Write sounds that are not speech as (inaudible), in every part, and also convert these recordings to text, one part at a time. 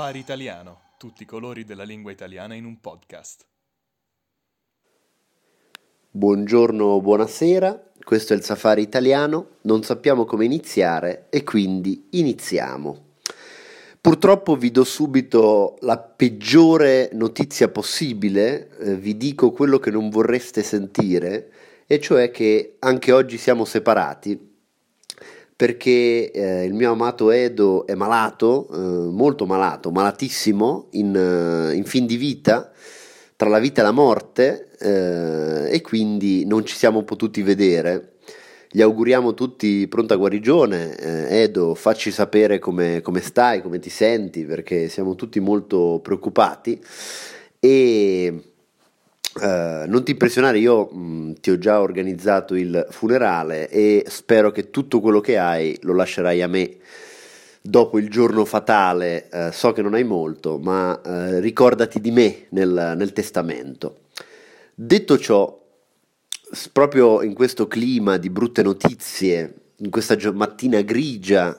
Safari Italiano, tutti i colori della lingua italiana in un podcast. Buongiorno, buonasera, questo è il Safari Italiano, non sappiamo come iniziare e quindi iniziamo. Purtroppo vi do subito la peggiore notizia possibile, eh, vi dico quello che non vorreste sentire, e cioè che anche oggi siamo separati perché eh, il mio amato Edo è malato, eh, molto malato, malatissimo, in, uh, in, fin di vita, tra la vita e la morte, eh, e quindi non ci siamo potuti vedere. Gli auguriamo tutti pronta guarigione. Eh, Edo, facci sapere come, come stai, come ti senti, perché siamo tutti molto preoccupati. E Uh, non ti impressionare, io mh, mm, ti ho già organizzato il funerale e spero che tutto quello che hai lo lascerai a me dopo il giorno fatale. Uh, so che non hai molto, ma uh, ricordati di me nel, nel, testamento. Detto ciò, proprio in questo clima di brutte notizie, in questa mattina grigia,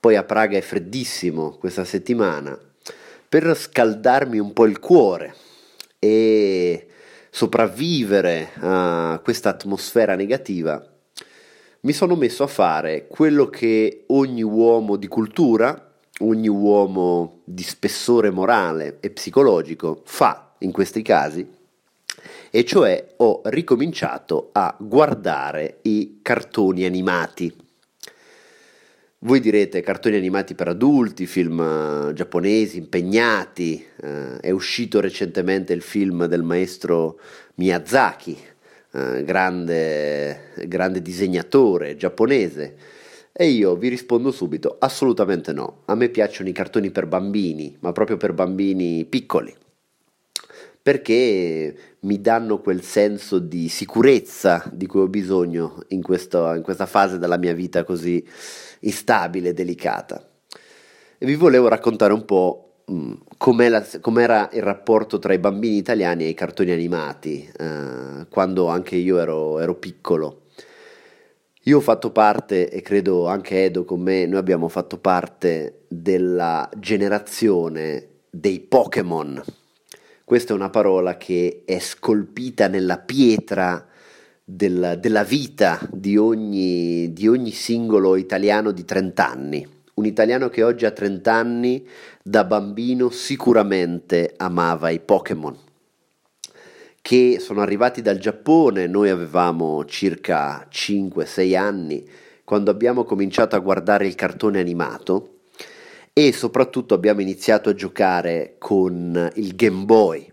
poi a Praga è freddissimo questa settimana, per scaldarmi un po' il cuore e sopravvivere a questa atmosfera negativa, mi sono messo a fare quello che ogni uomo di cultura, ogni uomo di spessore morale e psicologico fa in questi casi, e cioè ho ricominciato a guardare i cartoni animati. Voi direte cartoni animati per adulti, film uh, giapponesi impegnati, uh, è uscito recentemente il film del maestro Miyazaki, uh, grande, grande disegnatore giapponese. E io vi rispondo subito, assolutamente no, a me piacciono i cartoni per bambini, ma proprio per bambini piccoli, perché mi danno quel senso di sicurezza di cui ho bisogno in, questo, in questa fase della mia vita così instabile e delicata. E vi volevo raccontare un po' mm, com'era, com'era il rapporto tra i bambini italiani e i cartoni animati, eh, quando anche io ero, ero piccolo. Io ho fatto parte, e credo anche Edo con me, noi abbiamo fatto parte della generazione dei Pokémon. Questa è una parola che è scolpita nella pietra del, della vita di ogni, di ogni singolo italiano di 30 anni. Un italiano che oggi ha 30 anni, da bambino sicuramente amava i Pokémon, che sono arrivati dal Giappone, noi avevamo circa 5-6 anni quando abbiamo cominciato a guardare il cartone animato e soprattutto abbiamo iniziato a giocare con il Game Boy,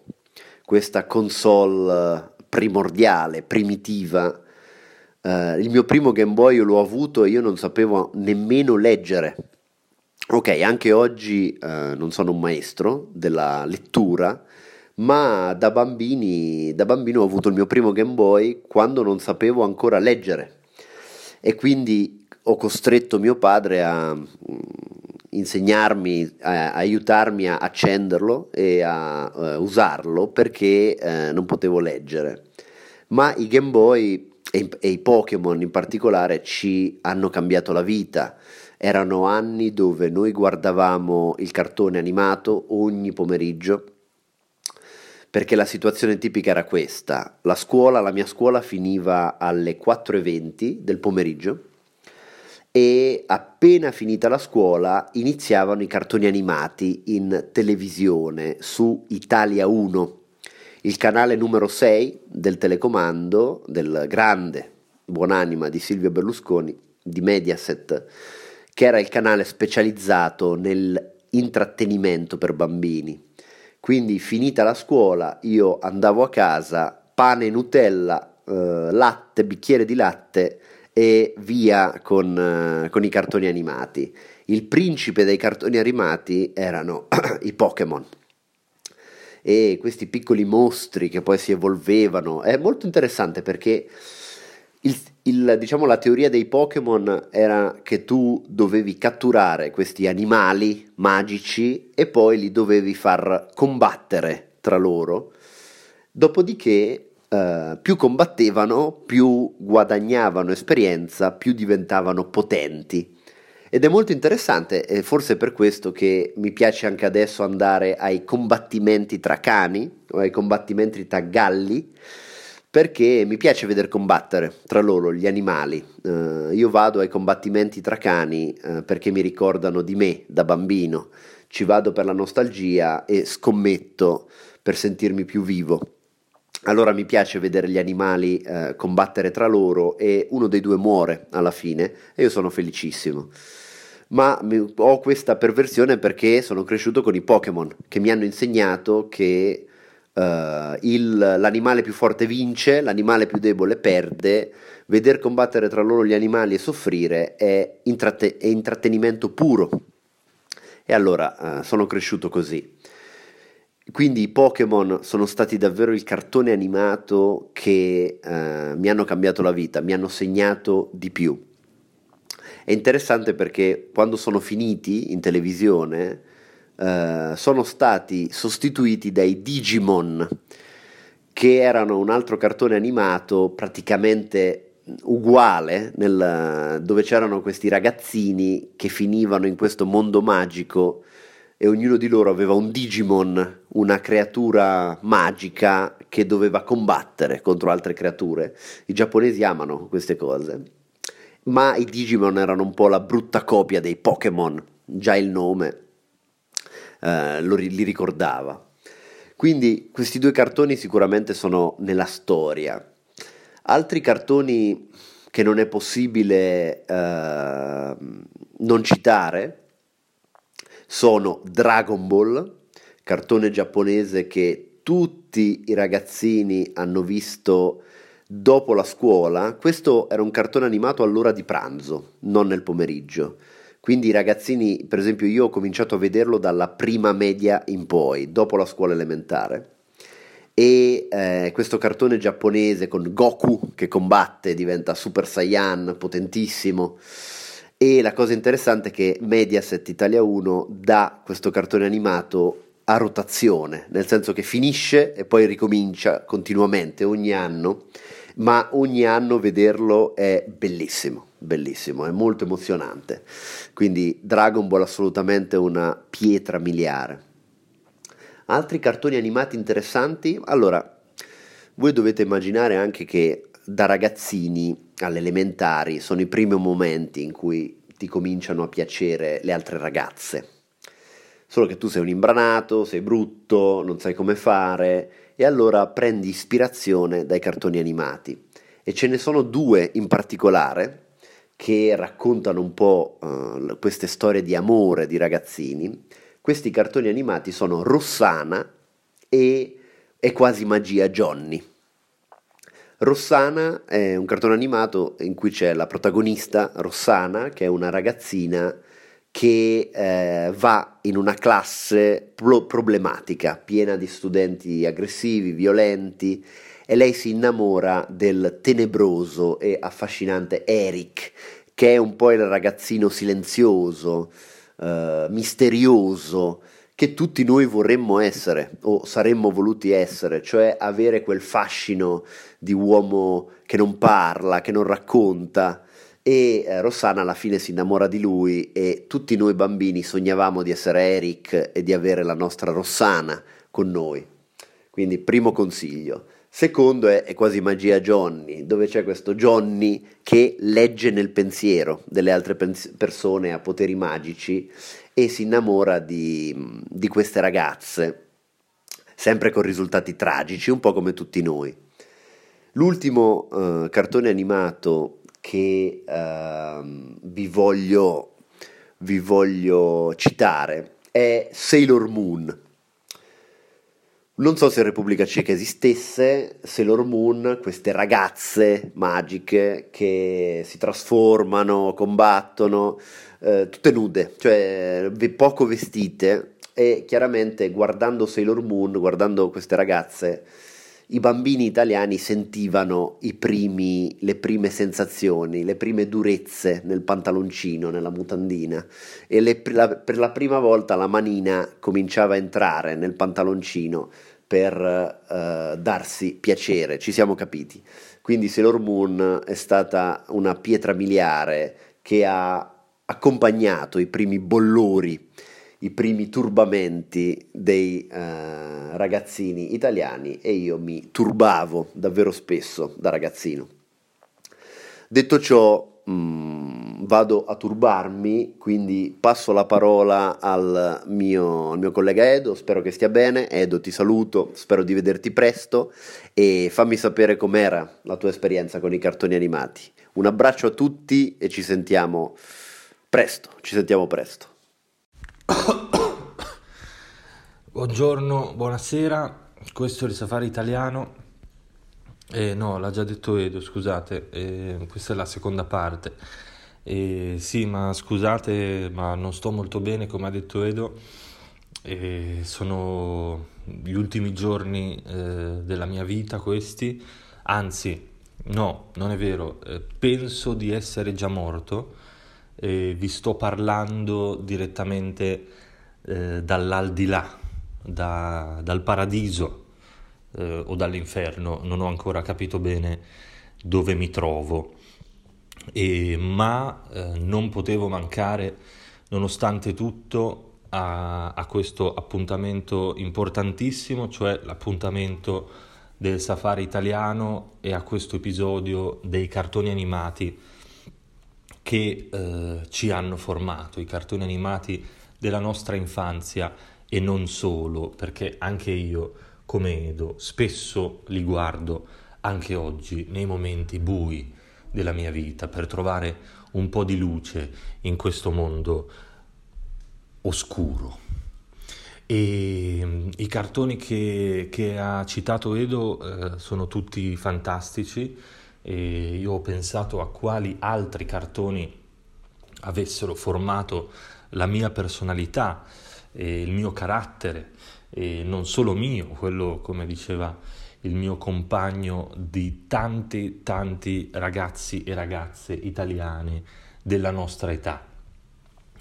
questa console primordiale, primitiva. Uh, il mio primo Game Boy l'ho avuto e io non sapevo nemmeno leggere. Ok, anche oggi uh, non sono un maestro della lettura, ma da, bambini, da bambino ho avuto il mio primo Game Boy quando non sapevo ancora leggere e quindi ho costretto mio padre a insegnarmi, a aiutarmi a accenderlo e a uh, usarlo perché uh, non potevo leggere. Ma i Game Boy e, e i Pokémon in particolare ci hanno cambiato la vita. Erano anni dove noi guardavamo il cartone animato ogni pomeriggio perché la situazione tipica era questa. La scuola, la mia scuola finiva alle 4.20 del pomeriggio e appena finita la scuola iniziavano i cartoni animati in televisione su Italia 1, il canale numero 6 del telecomando del grande buonanima di Silvio Berlusconi di Mediaset, che era il canale specializzato nell'intrattenimento per bambini. Quindi finita la scuola io andavo a casa, pane Nutella, eh, latte, bicchiere di latte e via con, uh, con i cartoni animati. Il principe dei cartoni animati erano (clears throat) i Pokémon e questi piccoli mostri che poi si evolvevano. È molto interessante perché il, il, diciamo, la teoria dei Pokémon era che tu dovevi catturare questi animali magici e poi li dovevi far combattere tra loro. Dopodiché Uh, più combattevano, più guadagnavano esperienza, più diventavano potenti. Ed è molto interessante, e forse è per questo che mi piace anche adesso andare ai combattimenti tra cani o ai combattimenti tra galli, perché mi piace vedere combattere tra loro gli animali. Uh, io vado ai combattimenti tra cani uh, perché mi ricordano di me da bambino, ci vado per la nostalgia e scommetto per sentirmi più vivo. Allora mi piace vedere gli animali eh, combattere tra loro e uno dei due muore alla fine e io sono felicissimo. Ma ho questa perversione perché sono cresciuto con i Pokémon che mi hanno insegnato che uh, il, l'animale più forte vince, l'animale più debole perde, veder combattere tra loro gli animali e soffrire è, intratte- è intrattenimento puro. E allora uh, sono cresciuto così. Quindi i Pokémon sono stati davvero il cartone animato che uh, mi hanno cambiato la vita, mi hanno segnato di più. È interessante perché quando sono finiti in televisione uh, sono stati sostituiti dai Digimon, che erano un altro cartone animato praticamente uguale, nel, dove c'erano questi ragazzini che finivano in questo mondo magico e ognuno di loro aveva un Digimon, una creatura magica che doveva combattere contro altre creature. I giapponesi amano queste cose. Ma i Digimon erano un po' la brutta copia dei Pokémon, già il nome eh, lo, li ricordava. Quindi questi due cartoni sicuramente sono nella storia. Altri cartoni che non è possibile eh, non citare sono Dragon Ball, cartone giapponese che tutti i ragazzini hanno visto dopo la scuola. Questo era un cartone animato all'ora di pranzo, non nel pomeriggio. Quindi i ragazzini, per esempio io ho cominciato a vederlo dalla prima media in poi, dopo la scuola elementare. E eh, questo cartone giapponese con Goku che combatte, diventa Super Saiyan, potentissimo e la cosa interessante è che Mediaset Italia 1 dà questo cartone animato a rotazione, nel senso che finisce e poi ricomincia continuamente ogni anno, ma ogni anno vederlo è bellissimo, bellissimo, è molto emozionante. Quindi Dragon Ball assolutamente una pietra miliare. Altri cartoni animati interessanti? Allora, voi dovete immaginare anche che da ragazzini alle elementari sono i primi momenti in cui ti cominciano a piacere le altre ragazze. Solo che tu sei un imbranato, sei brutto, non sai come fare e allora prendi ispirazione dai cartoni animati. E ce ne sono due in particolare che raccontano un po' uh, queste storie di amore di ragazzini. Questi cartoni animati sono Rossana e È quasi magia Johnny. Rossana è un cartone animato in cui c'è la protagonista Rossana, che è una ragazzina che eh, va in una classe pro- problematica, piena di studenti aggressivi, violenti, e lei si innamora del tenebroso e affascinante Eric, che è un po' il ragazzino silenzioso, eh, misterioso, che tutti noi vorremmo essere o saremmo voluti essere, cioè avere quel fascino di uomo che non parla, che non racconta. E eh, Rossana alla fine si innamora di lui e tutti noi bambini sognavamo di essere Eric e di avere la nostra Rossana con noi. Quindi primo consiglio. Secondo è, è, quasi magia Johnny, dove c'è questo Johnny che legge nel pensiero delle altre pens- persone a poteri magici e si innamora di, di queste ragazze, sempre con risultati tragici, un po' come tutti noi. L'ultimo uh, cartone animato che uh, vi, voglio, vi voglio citare è Sailor Moon. Non so se in Repubblica Ceca esistesse Sailor Moon, queste ragazze magiche che si trasformano, combattono, eh, tutte nude, cioè poco vestite e chiaramente guardando Sailor Moon, guardando queste ragazze, i bambini italiani sentivano primi, le prime sensazioni, le prime durezze nel pantaloncino, nella mutandina e le, la, per la prima volta la manina cominciava a entrare nel pantaloncino per uh, darsi piacere, ci siamo capiti. Quindi Sailor Moon è stata una pietra miliare che ha accompagnato i primi bollori, i primi turbamenti dei eh, ragazzini italiani e io mi turbavo davvero spesso da ragazzino. Detto ciò, mh, mm, vado a turbarmi, quindi passo la parola al mio, al mio, collega Edo, spero che stia bene. Edo, ti saluto, spero di vederti presto e fammi sapere com'era la tua esperienza con i cartoni animati. Un abbraccio a tutti e ci sentiamo presto, ci sentiamo presto. Buongiorno, buonasera, questo è il Safari Italiano. Eh, no, l'ha già detto Edo, scusate, eh, questa è la seconda parte. Eh, sì, ma scusate, ma non sto molto bene, come ha detto Edo. sono gli ultimi giorni eh, della mia vita questi, anzi, no, non è vero, eh, penso di essere già morto e vi sto parlando direttamente eh, dall'aldilà, da, dal paradiso eh, o dall'inferno, non ho ancora capito bene dove mi trovo, e, ma eh, non potevo mancare, nonostante tutto, a, a questo appuntamento importantissimo, cioè l'appuntamento del safari italiano e a questo episodio dei cartoni animati che eh, ci hanno formato, i cartoni animati della nostra infanzia e non solo, perché anche io, come Edo, spesso li guardo anche oggi nei momenti bui della mia vita per trovare un po' di luce in questo mondo oscuro. E mm, i cartoni che, che ha citato Edo eh, sono tutti fantastici e io ho pensato a quali altri cartoni avessero formato la mia personalità, e il mio carattere, e non solo mio, quello come diceva il mio compagno di tanti tanti ragazzi e ragazze italiani della nostra età.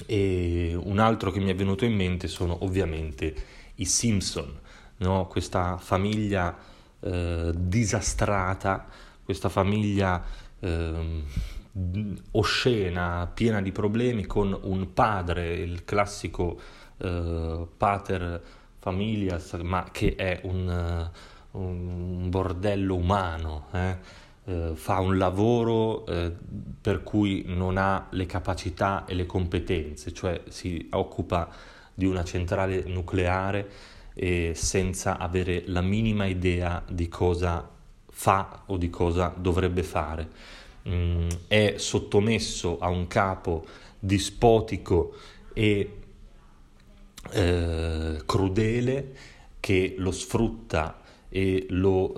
E un altro che mi è venuto in mente sono ovviamente i Simpson, no? questa famiglia eh, disastrata questa famiglia eh, oscena, piena di problemi, con un padre, il classico eh, pater familias, ma che è un, un bordello umano. Eh? Eh, fa un lavoro eh, per cui non ha le capacità e le competenze, cioè si occupa di una centrale nucleare senza avere la minima idea di cosa fa o di cosa dovrebbe fare. Mm, è sottomesso a un capo dispotico e eh, crudele che lo sfrutta e lo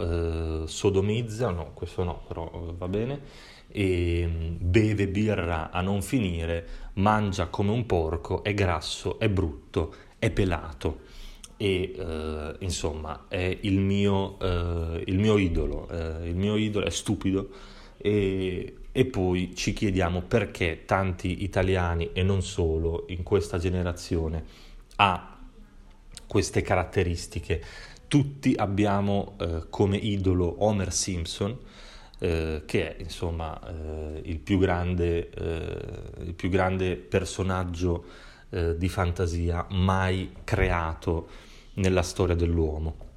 eh, sodomizza, no, questo no, però eh, va bene, e mm, beve birra a non finire, mangia come un porco, è grasso, è brutto, è pelato e eh, insomma è il mio, eh, il mio idolo, eh, il mio idolo è stupido e, e, poi ci chiediamo perché tanti italiani e non solo in questa generazione ha queste caratteristiche. Tutti abbiamo eh, come idolo Homer Simpson, eh, che è insomma eh, il più, grande, il, più grande, personaggio di fantasia mai creato nella storia dell'uomo.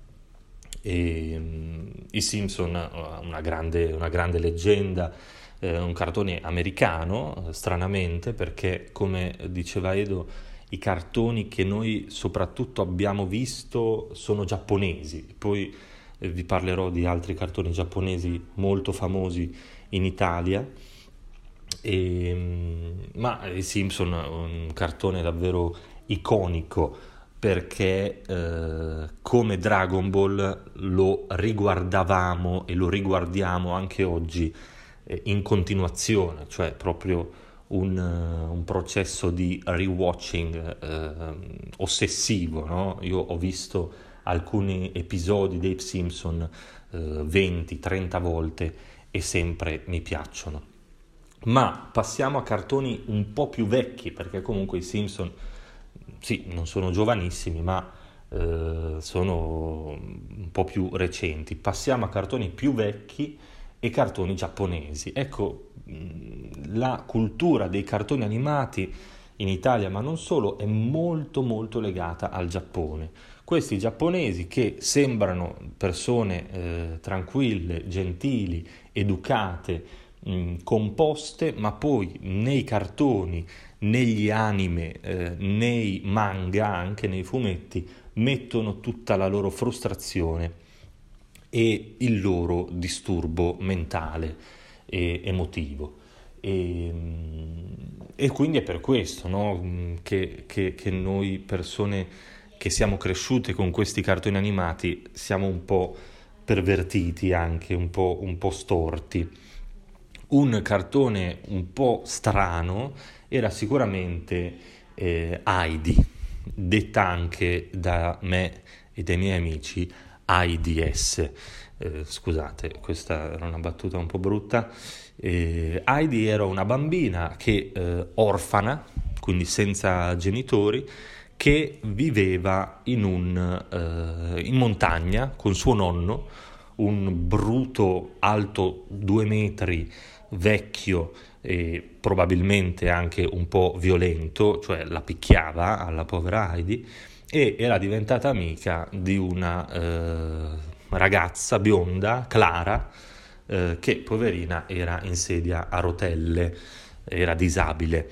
E, um, I Simpson, uh, una grande, una grande leggenda, eh, un cartone americano, stranamente, perché come diceva Edo, i cartoni che noi soprattutto abbiamo visto sono giapponesi. Poi eh, vi parlerò di altri cartoni giapponesi molto famosi in Italia. E, um, ma i Simpson un cartone davvero iconico perché eh, come Dragon Ball lo riguardavamo e lo riguardiamo anche oggi eh, in continuazione, cioè proprio un, uh, un processo di rewatching eh, ossessivo. No? Io ho visto alcuni episodi dei Simpson 20-30 volte e sempre mi piacciono. Ma passiamo a cartoni un po' più vecchi, perché comunque i Simpson sì, non sono giovanissimi, ma eh, sono un po' più recenti. Passiamo a cartoni più vecchi e cartoni giapponesi. Ecco, la cultura dei cartoni animati in Italia, ma non solo, è molto molto legata al Giappone. Questi giapponesi che sembrano persone eh, tranquille, gentili, educate, mh, composte, ma poi nei cartoni, negli anime, eh, nei manga, anche nei fumetti, mettono tutta la loro frustrazione e il loro disturbo mentale e emotivo. E, e quindi è per questo no? che, che, che, noi persone che siamo cresciute con questi cartoni animati siamo un po' pervertiti anche, un po', un po storti. Un cartone un po' strano era sicuramente eh, Heidi, detta anche da me e dai miei amici AIDS. Eh, scusate, questa era una battuta un po' brutta. Eh, Heidi era una bambina che eh, orfana, quindi senza genitori, che viveva in, un, eh, in montagna con suo nonno, un bruto alto due metri, vecchio e probabilmente anche un po' violento, cioè la picchiava alla povera Heidi e era diventata amica di una eh, ragazza bionda, Clara, eh, che poverina era in sedia a rotelle, era disabile.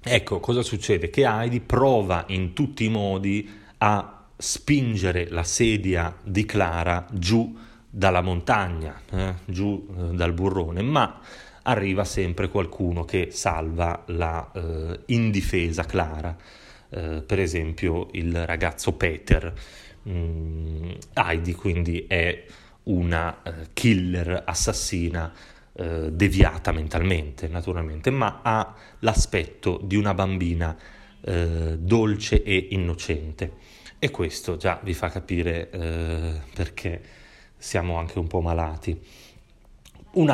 Ecco, cosa succede? Che Heidi prova in tutti i modi a spingere la sedia di Clara giù dalla montagna, eh, giù eh, dal burrone, ma arriva sempre qualcuno che salva la eh, indifesa Clara eh, per esempio il ragazzo Peter. Mm, Heidi quindi è una uh, killer assassina uh, deviata mentalmente, naturalmente, ma ha l'aspetto di una bambina dolce e innocente. E questo già vi fa capire perché siamo anche un po' malati. un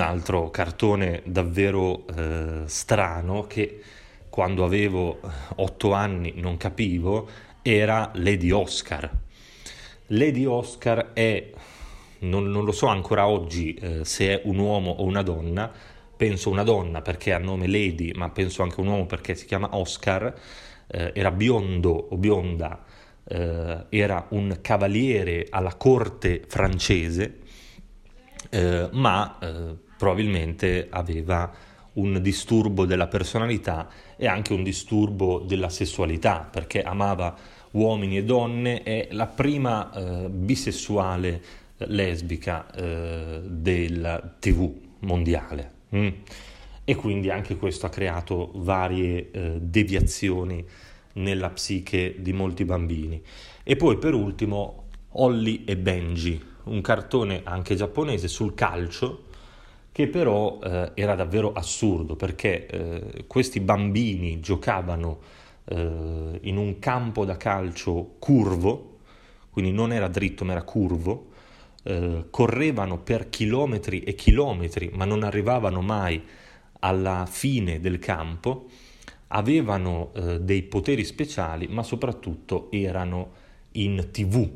altro cartone davvero strano che quando avevo otto anni non capivo, era Lady Oscar. Lady Oscar è, non, non lo so ancora oggi eh, se è un uomo o una donna, penso una donna perché ha nome Lady, ma penso anche un uomo perché si chiama Oscar, eh, era biondo o bionda, eh, era un cavaliere alla corte francese, eh, ma eh, probabilmente aveva un disturbo della personalità e anche un disturbo della sessualità, perché amava uomini e donne, è la prima eh, bisessuale lesbica eh, della TV mondiale. Mm. E quindi anche questo ha creato varie eh, deviazioni nella psiche di molti bambini. E poi per ultimo Holly e Benji, un cartone anche giapponese sul calcio che però eh, era davvero assurdo perché eh, questi bambini giocavano eh, in un campo da calcio curvo, quindi non era dritto ma era curvo, eh, correvano per chilometri e chilometri ma non arrivavano mai alla fine del campo, avevano eh, dei poteri speciali ma soprattutto erano in tv,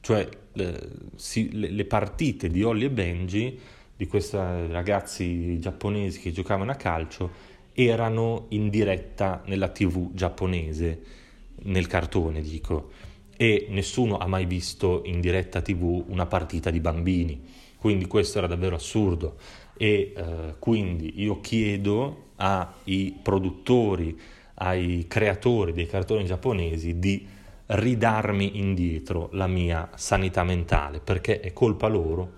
cioè eh, si, le, le partite di Holly e Benji di questi ragazzi giapponesi che giocavano a calcio erano in diretta nella tv giapponese, nel cartone dico, e nessuno ha mai visto in diretta tv una partita di bambini, quindi questo era davvero assurdo. E eh, quindi io chiedo ai produttori, ai creatori dei cartoni giapponesi di ridarmi indietro la mia sanità mentale perché è colpa loro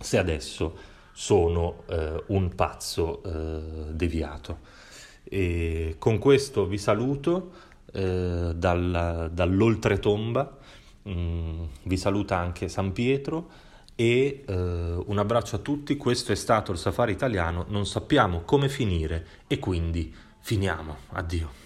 se adesso sono eh, un pazzo eh, deviato. E con questo vi saluto eh, dal, dall'oltretomba, mm, vi saluta anche San Pietro e eh, un abbraccio a tutti, questo è stato il Safari Italiano, non sappiamo come finire e quindi finiamo, addio.